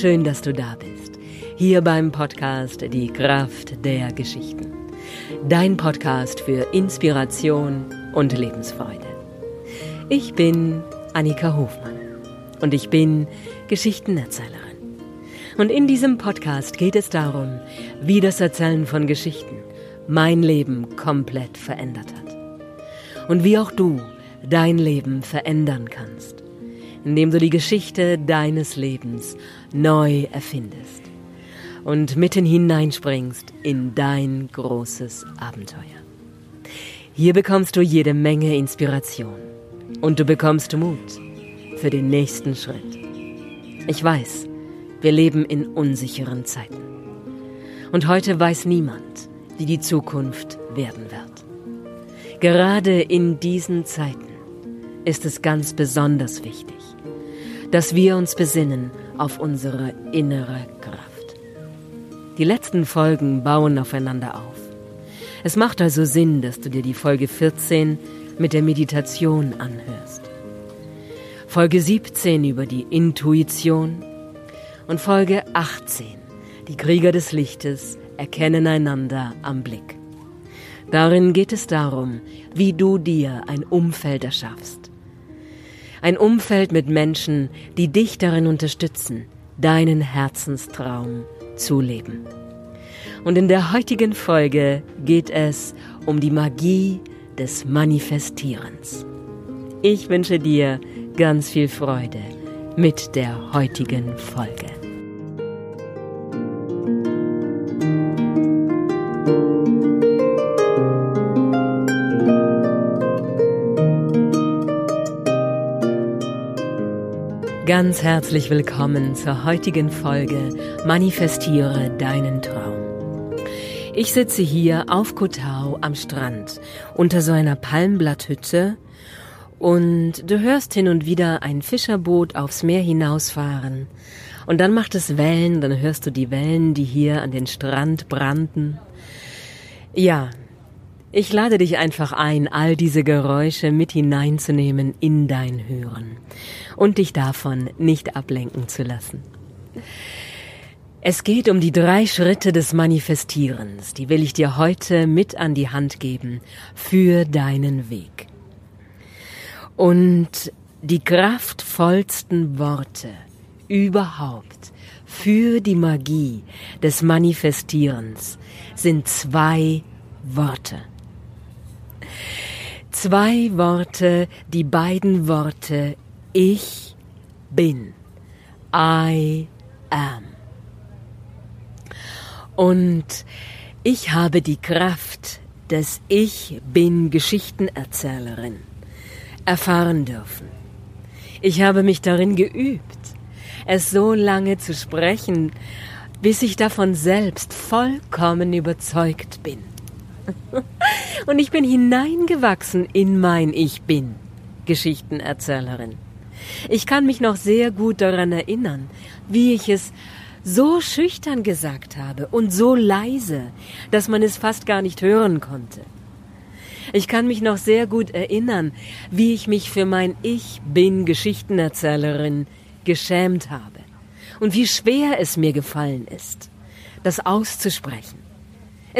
Schön, dass du da bist. Hier beim Podcast Die Kraft der Geschichten. Dein Podcast für Inspiration und Lebensfreude. Ich bin Annika Hofmann und ich bin Geschichtenerzählerin. Und in diesem Podcast geht es darum, wie das Erzählen von Geschichten mein Leben komplett verändert hat. Und wie auch du dein Leben verändern kannst, indem du die Geschichte deines Lebens neu erfindest und mitten hineinspringst in dein großes Abenteuer. Hier bekommst du jede Menge Inspiration und du bekommst Mut für den nächsten Schritt. Ich weiß, wir leben in unsicheren Zeiten. Und heute weiß niemand, wie die Zukunft werden wird. Gerade in diesen Zeiten ist es ganz besonders wichtig, dass wir uns besinnen auf unsere innere Kraft. Die letzten Folgen bauen aufeinander auf. Es macht also Sinn, dass du dir die Folge 14 mit der Meditation anhörst. Folge 17 über die Intuition und Folge 18, die Krieger des Lichtes erkennen einander am Blick. Darin geht es darum, wie du dir ein Umfeld erschaffst, ein Umfeld mit Menschen, die dich darin unterstützen, deinen Herzenstraum zu leben. Und in der heutigen Folge geht es um die Magie des Manifestierens. Ich wünsche dir ganz viel Freude mit der heutigen Folge. Ganz herzlich willkommen zur heutigen Folge Manifestiere deinen Traum. Ich sitze hier auf Kotau am Strand unter so einer Palmblatthütte und du hörst hin und wieder ein Fischerboot aufs Meer hinausfahren und dann macht es Wellen, dann hörst du die Wellen, die hier an den Strand brannten. Ja, ich lade dich einfach ein, all diese Geräusche mit hineinzunehmen in dein Hören und dich davon nicht ablenken zu lassen. Es geht um die drei Schritte des Manifestierens, die will ich dir heute mit an die Hand geben für deinen Weg. Und die kraftvollsten Worte überhaupt für die Magie des Manifestierens sind zwei Worte. Zwei Worte, die beiden Worte Ich bin. I am. Und ich habe die Kraft des Ich bin Geschichtenerzählerin erfahren dürfen. Ich habe mich darin geübt, es so lange zu sprechen, bis ich davon selbst vollkommen überzeugt bin. Und ich bin hineingewachsen in mein Ich bin, Geschichtenerzählerin. Ich kann mich noch sehr gut daran erinnern, wie ich es so schüchtern gesagt habe und so leise, dass man es fast gar nicht hören konnte. Ich kann mich noch sehr gut erinnern, wie ich mich für mein Ich bin Geschichtenerzählerin geschämt habe und wie schwer es mir gefallen ist, das auszusprechen.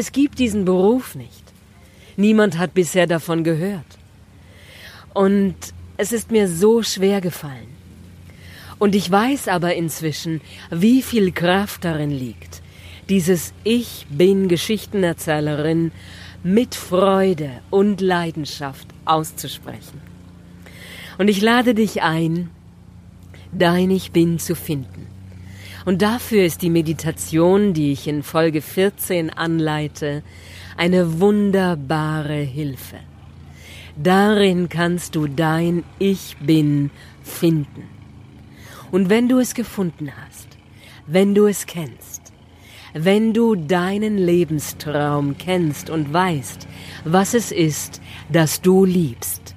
Es gibt diesen Beruf nicht. Niemand hat bisher davon gehört. Und es ist mir so schwer gefallen. Und ich weiß aber inzwischen, wie viel Kraft darin liegt, dieses Ich bin Geschichtenerzählerin mit Freude und Leidenschaft auszusprechen. Und ich lade dich ein, dein Ich bin zu finden und dafür ist die Meditation, die ich in Folge 14 anleite, eine wunderbare Hilfe. Darin kannst du dein Ich bin finden. Und wenn du es gefunden hast, wenn du es kennst, wenn du deinen Lebenstraum kennst und weißt, was es ist, das du liebst,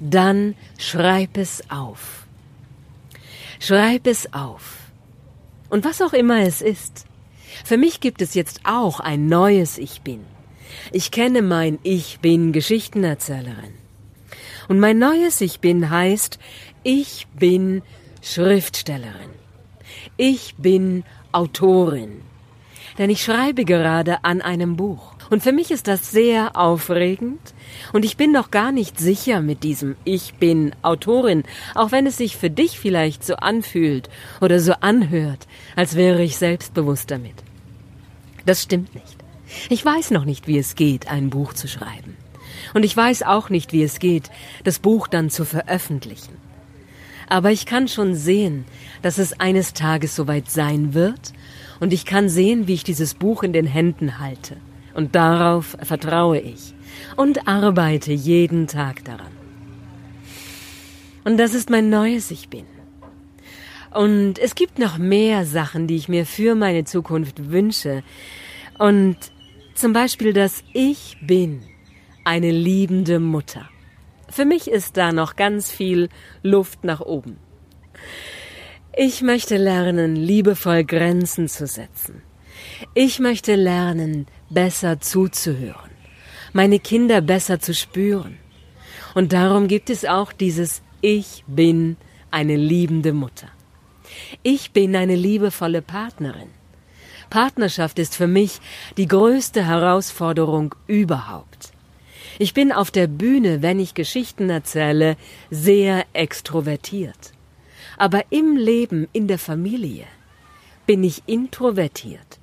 dann schreib es auf. Schreib es auf und was auch immer es ist. Für mich gibt es jetzt auch ein neues Ich bin. Ich kenne mein Ich bin Geschichtenerzählerin. Und mein neues Ich bin heißt, ich bin Schriftstellerin. Ich bin Autorin. Denn ich schreibe gerade an einem Buch. Und für mich ist das sehr aufregend. Und ich bin noch gar nicht sicher mit diesem Ich bin Autorin, auch wenn es sich für dich vielleicht so anfühlt oder so anhört, als wäre ich selbstbewusst damit. Das stimmt nicht. Ich weiß noch nicht, wie es geht, ein Buch zu schreiben. Und ich weiß auch nicht, wie es geht, das Buch dann zu veröffentlichen. Aber ich kann schon sehen, dass es eines Tages soweit sein wird, und ich kann sehen, wie ich dieses Buch in den Händen halte. Und darauf vertraue ich und arbeite jeden Tag daran. Und das ist mein neues Ich bin. Und es gibt noch mehr Sachen, die ich mir für meine Zukunft wünsche. Und zum Beispiel, dass ich bin eine liebende Mutter. Für mich ist da noch ganz viel Luft nach oben. Ich möchte lernen, liebevoll Grenzen zu setzen. Ich möchte lernen, besser zuzuhören, meine Kinder besser zu spüren. Und darum gibt es auch dieses Ich bin eine liebende Mutter. Ich bin eine liebevolle Partnerin. Partnerschaft ist für mich die größte Herausforderung überhaupt. Ich bin auf der Bühne, wenn ich Geschichten erzähle, sehr extrovertiert. Aber im Leben, in der Familie, bin ich introvertiert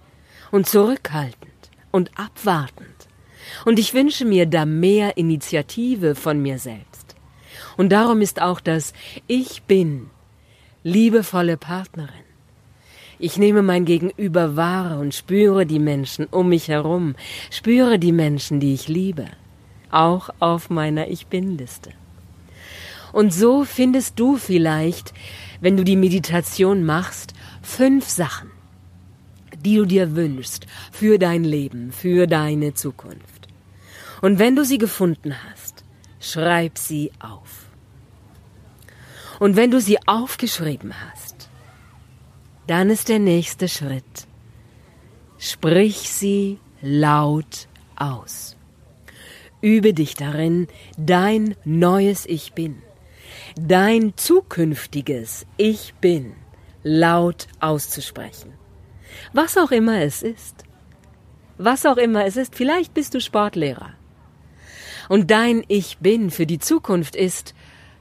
und zurückhaltend und abwartend. Und ich wünsche mir da mehr Initiative von mir selbst. Und darum ist auch das Ich bin liebevolle Partnerin. Ich nehme mein Gegenüber wahr und spüre die Menschen um mich herum, spüre die Menschen, die ich liebe auch auf meiner Ich bin-Liste. Und so findest du vielleicht, wenn du die Meditation machst, fünf Sachen, die du dir wünschst für dein Leben, für deine Zukunft. Und wenn du sie gefunden hast, schreib sie auf. Und wenn du sie aufgeschrieben hast, dann ist der nächste Schritt. Sprich sie laut aus. Übe dich darin, dein neues Ich bin, dein zukünftiges Ich bin laut auszusprechen. Was auch immer es ist. Was auch immer es ist, vielleicht bist du Sportlehrer. Und dein Ich bin für die Zukunft ist,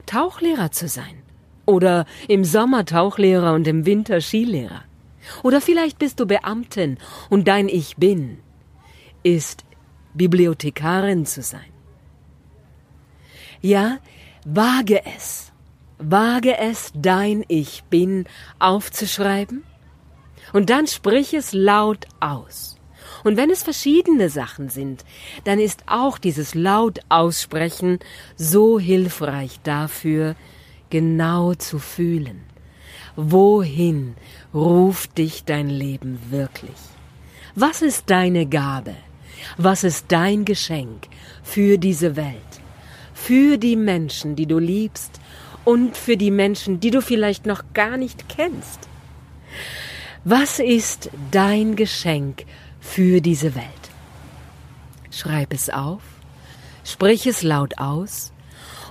Tauchlehrer zu sein. Oder im Sommer Tauchlehrer und im Winter Skilehrer. Oder vielleicht bist du Beamtin und dein Ich bin ist Bibliothekarin zu sein. Ja, wage es, wage es, dein Ich bin aufzuschreiben und dann sprich es laut aus. Und wenn es verschiedene Sachen sind, dann ist auch dieses laut aussprechen so hilfreich dafür, genau zu fühlen. Wohin ruft dich dein Leben wirklich? Was ist deine Gabe? Was ist dein Geschenk für diese Welt? Für die Menschen, die du liebst und für die Menschen, die du vielleicht noch gar nicht kennst. Was ist dein Geschenk für diese Welt? Schreib es auf, sprich es laut aus.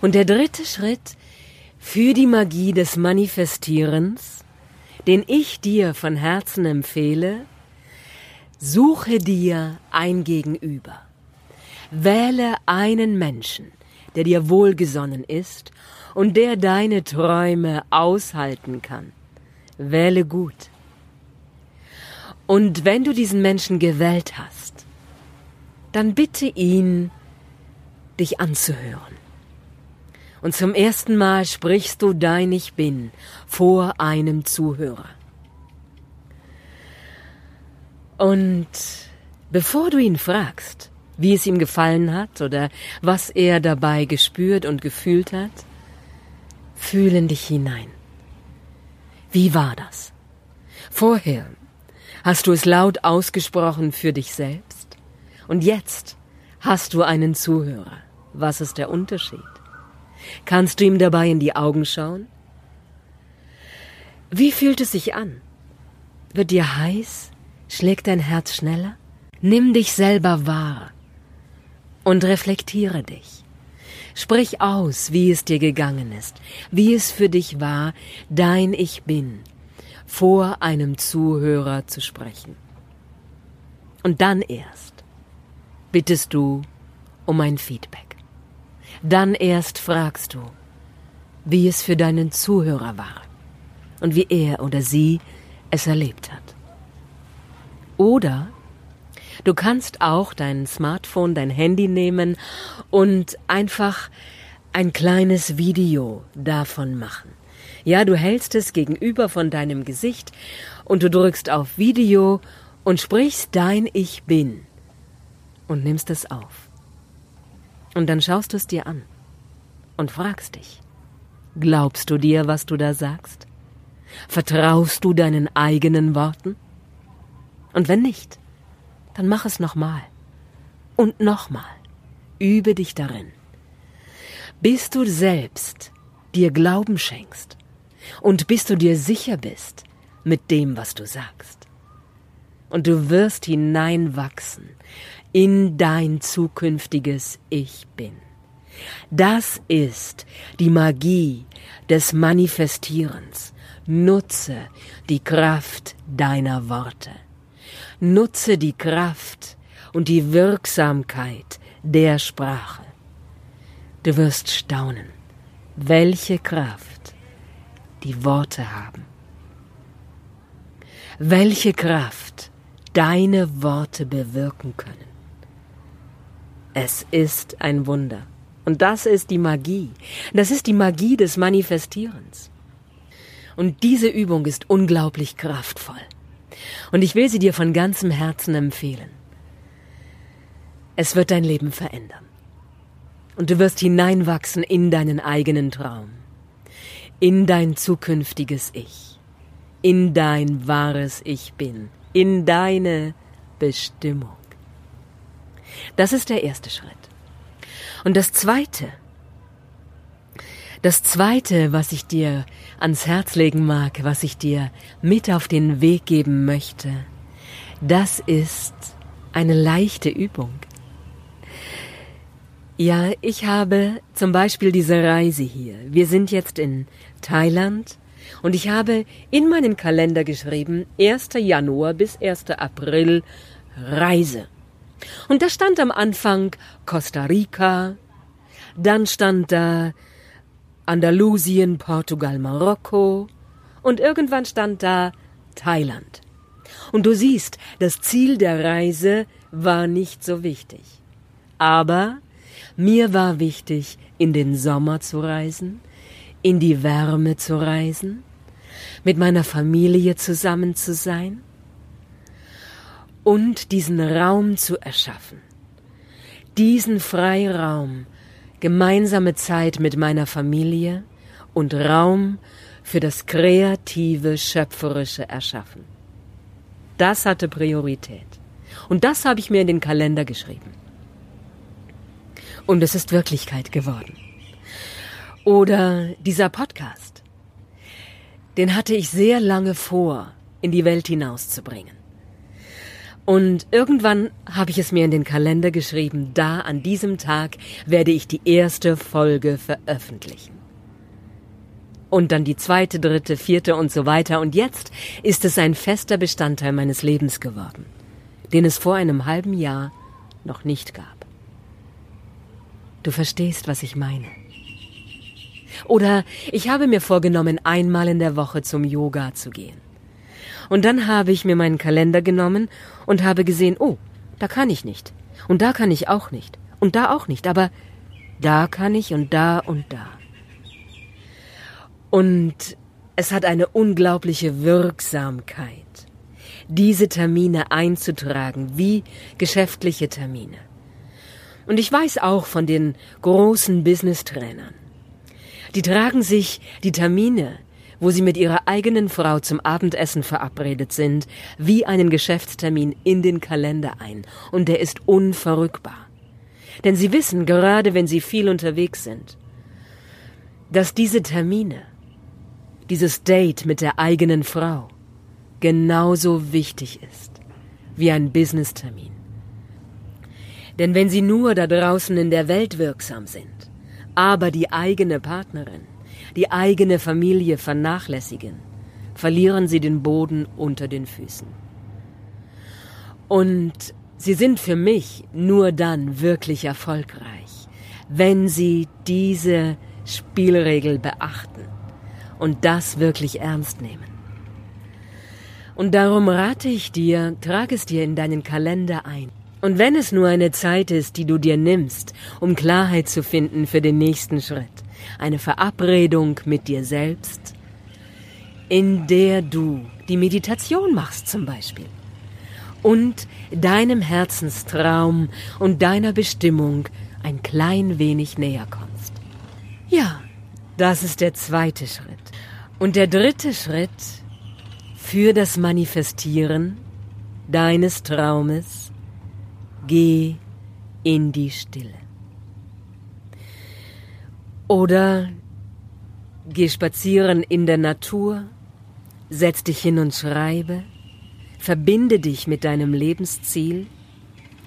Und der dritte Schritt für die Magie des Manifestierens, den ich dir von Herzen empfehle, Suche dir ein Gegenüber. Wähle einen Menschen, der dir wohlgesonnen ist und der deine Träume aushalten kann. Wähle gut. Und wenn du diesen Menschen gewählt hast, dann bitte ihn, dich anzuhören. Und zum ersten Mal sprichst du dein Ich bin vor einem Zuhörer. Und bevor du ihn fragst, wie es ihm gefallen hat oder was er dabei gespürt und gefühlt hat, fühl in dich hinein. Wie war das? Vorher hast du es laut ausgesprochen für dich selbst und jetzt hast du einen Zuhörer. Was ist der Unterschied? Kannst du ihm dabei in die Augen schauen? Wie fühlt es sich an? Wird dir heiß? Schlägt dein Herz schneller? Nimm dich selber wahr und reflektiere dich. Sprich aus, wie es dir gegangen ist, wie es für dich war, dein Ich bin, vor einem Zuhörer zu sprechen. Und dann erst bittest du um ein Feedback. Dann erst fragst du, wie es für deinen Zuhörer war und wie er oder sie es erlebt hat. Oder du kannst auch dein Smartphone, dein Handy nehmen und einfach ein kleines Video davon machen. Ja, du hältst es gegenüber von deinem Gesicht und du drückst auf Video und sprichst dein Ich bin und nimmst es auf. Und dann schaust du es dir an und fragst dich, glaubst du dir, was du da sagst? Vertraust du deinen eigenen Worten? Und wenn nicht, dann mach es nochmal. Und nochmal. Übe dich darin. Bis du selbst dir Glauben schenkst und bis du dir sicher bist mit dem, was du sagst. Und du wirst hineinwachsen in dein zukünftiges Ich bin. Das ist die Magie des Manifestierens. Nutze die Kraft deiner Worte. Nutze die Kraft und die Wirksamkeit der Sprache. Du wirst staunen, welche Kraft die Worte haben. Welche Kraft deine Worte bewirken können. Es ist ein Wunder. Und das ist die Magie. Das ist die Magie des Manifestierens. Und diese Übung ist unglaublich kraftvoll. Und ich will sie dir von ganzem Herzen empfehlen. Es wird dein Leben verändern. Und du wirst hineinwachsen in deinen eigenen Traum, in dein zukünftiges Ich, in dein wahres Ich bin, in deine Bestimmung. Das ist der erste Schritt. Und das zweite, das zweite, was ich dir ans Herz legen mag, was ich dir mit auf den Weg geben möchte, das ist eine leichte Übung. Ja, ich habe zum Beispiel diese Reise hier. Wir sind jetzt in Thailand und ich habe in meinen Kalender geschrieben 1. Januar bis 1. April Reise. Und da stand am Anfang Costa Rica, dann stand da Andalusien, Portugal, Marokko und irgendwann stand da Thailand. Und du siehst, das Ziel der Reise war nicht so wichtig. Aber mir war wichtig, in den Sommer zu reisen, in die Wärme zu reisen, mit meiner Familie zusammen zu sein und diesen Raum zu erschaffen. Diesen Freiraum, gemeinsame Zeit mit meiner Familie und Raum für das kreative, schöpferische Erschaffen. Das hatte Priorität. Und das habe ich mir in den Kalender geschrieben. Und es ist Wirklichkeit geworden. Oder dieser Podcast. Den hatte ich sehr lange vor, in die Welt hinauszubringen. Und irgendwann habe ich es mir in den Kalender geschrieben, da an diesem Tag werde ich die erste Folge veröffentlichen. Und dann die zweite, dritte, vierte und so weiter. Und jetzt ist es ein fester Bestandteil meines Lebens geworden, den es vor einem halben Jahr noch nicht gab. Du verstehst, was ich meine. Oder ich habe mir vorgenommen, einmal in der Woche zum Yoga zu gehen. Und dann habe ich mir meinen Kalender genommen und habe gesehen, oh, da kann ich nicht. Und da kann ich auch nicht. Und da auch nicht. Aber da kann ich und da und da. Und es hat eine unglaubliche Wirksamkeit, diese Termine einzutragen wie geschäftliche Termine. Und ich weiß auch von den großen Business-Trainern. Die tragen sich die Termine wo sie mit ihrer eigenen Frau zum Abendessen verabredet sind, wie einen Geschäftstermin in den Kalender ein, und der ist unverrückbar. Denn sie wissen, gerade wenn sie viel unterwegs sind, dass diese Termine, dieses Date mit der eigenen Frau, genauso wichtig ist wie ein Business-Termin. Denn wenn sie nur da draußen in der Welt wirksam sind, aber die eigene Partnerin die eigene Familie vernachlässigen, verlieren sie den Boden unter den Füßen. Und sie sind für mich nur dann wirklich erfolgreich, wenn sie diese Spielregel beachten und das wirklich ernst nehmen. Und darum rate ich dir, trag es dir in deinen Kalender ein. Und wenn es nur eine Zeit ist, die du dir nimmst, um Klarheit zu finden für den nächsten Schritt, eine Verabredung mit dir selbst, in der du die Meditation machst zum Beispiel und deinem Herzenstraum und deiner Bestimmung ein klein wenig näher kommst. Ja, das ist der zweite Schritt. Und der dritte Schritt für das Manifestieren deines Traumes, geh in die Stille. Oder geh spazieren in der Natur, setz dich hin und schreibe, verbinde dich mit deinem Lebensziel,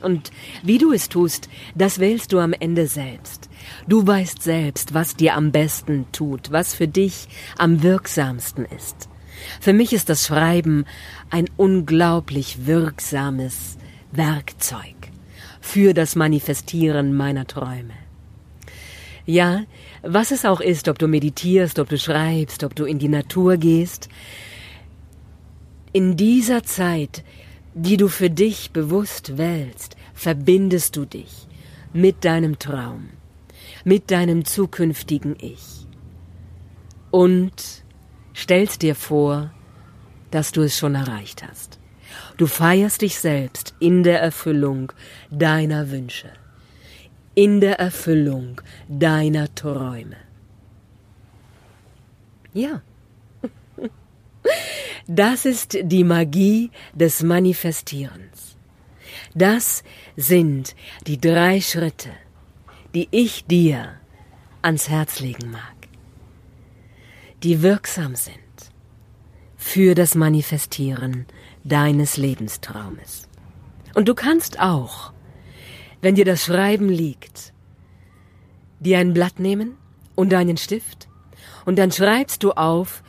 und wie du es tust, das wählst du am Ende selbst. Du weißt selbst, was dir am besten tut, was für dich am wirksamsten ist. Für mich ist das Schreiben ein unglaublich wirksames Werkzeug für das Manifestieren meiner Träume. Ja, was es auch ist, ob du meditierst, ob du schreibst, ob du in die Natur gehst, in dieser Zeit die du für dich bewusst wählst, verbindest du dich mit deinem Traum, mit deinem zukünftigen Ich und stellst dir vor, dass du es schon erreicht hast. Du feierst dich selbst in der Erfüllung deiner Wünsche, in der Erfüllung deiner Träume. Ja. Das ist die Magie des Manifestierens. Das sind die drei Schritte, die ich dir ans Herz legen mag, die wirksam sind für das Manifestieren deines Lebenstraumes. Und du kannst auch, wenn dir das Schreiben liegt, dir ein Blatt nehmen und einen Stift und dann schreibst du auf,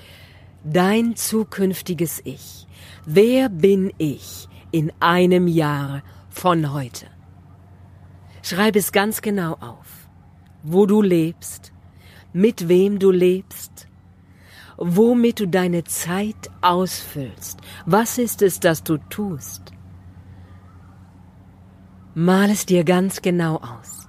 dein zukünftiges Ich. Wer bin ich in einem Jahr von heute? Schreib es ganz genau auf, wo du lebst, mit wem du lebst, womit du deine Zeit ausfüllst. Was ist es, das du tust? Mal es dir ganz genau aus.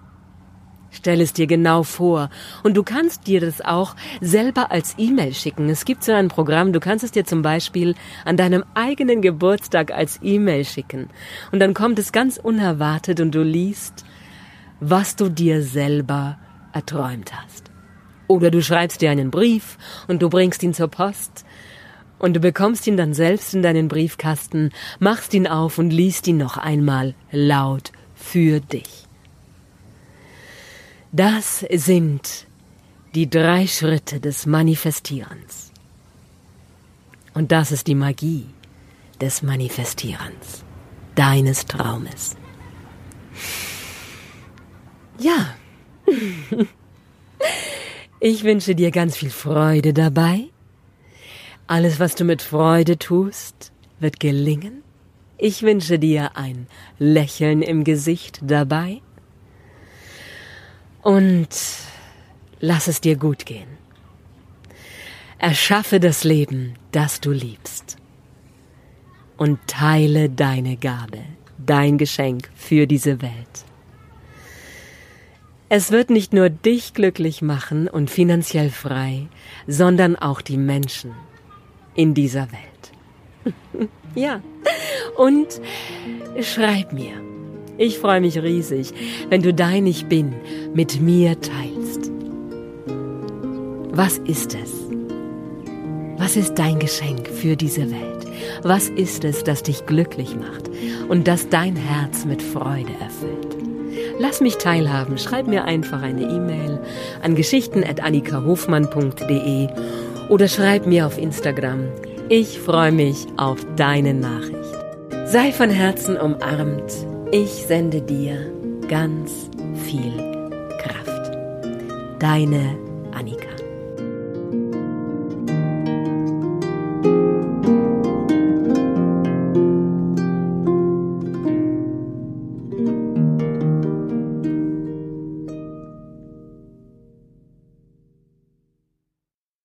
Stell es dir genau vor. Und du kannst dir das auch selber als E-Mail schicken. Es gibt so ein Programm, du kannst es dir zum Beispiel an deinem eigenen Geburtstag als E-Mail schicken. Und dann kommt es ganz unerwartet und du liest, was du dir selber erträumt hast. Oder du schreibst dir einen Brief und du bringst ihn zur Post und du bekommst ihn dann selbst in deinen Briefkasten, machst ihn auf und liest ihn noch einmal laut für dich. Das sind die drei Schritte des Manifestierens. Und das ist die Magie des Manifestierens, deines Traumes. Ja, ich wünsche dir ganz viel Freude dabei. Alles, was du mit Freude tust, wird gelingen. Ich wünsche dir ein Lächeln im Gesicht dabei und lass es dir gut gehen. Erschaffe das Leben, das du liebst und teile deine Gabe, dein Geschenk für diese Welt. Es wird nicht nur dich glücklich machen und finanziell frei, sondern auch die Menschen in dieser Welt. ja. Und schreib mir, ich freue mich riesig, wenn du dein Ich Bin mit mir teilst. Was ist es? Was ist dein Geschenk für diese Welt? Was ist es, das dich glücklich macht und das dein Herz mit Freude erfüllt? Lass mich teilhaben. Schreib mir einfach eine E-Mail an geschichten.annikahofmann.de oder schreib mir auf Instagram. Ich freue mich auf deine Nachricht. Sei von Herzen umarmt ich sende dir ganz viel Kraft. Deine